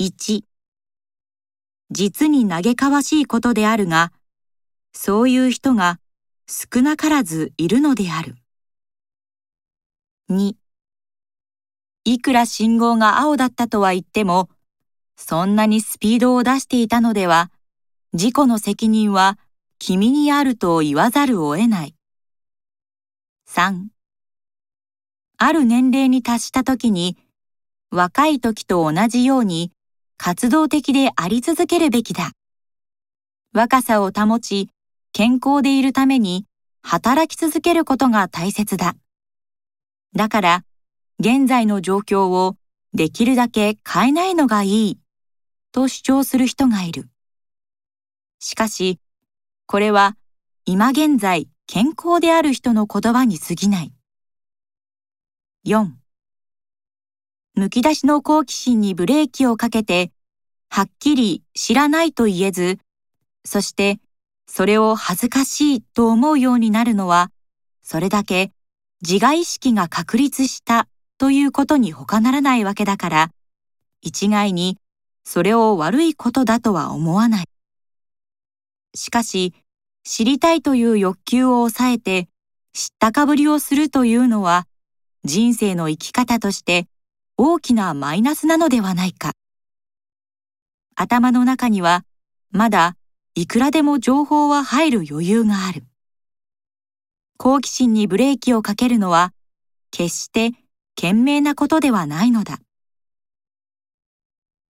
1実に嘆かわしいことであるが、そういう人が少なからずいるのである。2いくら信号が青だったとは言っても、そんなにスピードを出していたのでは、事故の責任は君にあると言わざるを得ない。3ある年齢に達した時に、若い時と同じように活動的であり続けるべきだ。若さを保ち、健康でいるために働き続けることが大切だ。だから、現在の状況をできるだけ変えないのがいい、と主張する人がいる。しかし、これは今現在健康である人の言葉に過ぎない。4. むき出しの好奇心にブレーキをかけて、はっきり知らないと言えず、そしてそれを恥ずかしいと思うようになるのは、それだけ自我意識が確立したということに他ならないわけだから、一概にそれを悪いことだとは思わない。しかし、知りたいという欲求を抑えて、知ったかぶりをするというのは、人生の生き方として大きなマイナスなのではないか。頭の中には、まだいくらでも情報は入る余裕がある。好奇心にブレーキをかけるのは、決して賢明なことではないのだ。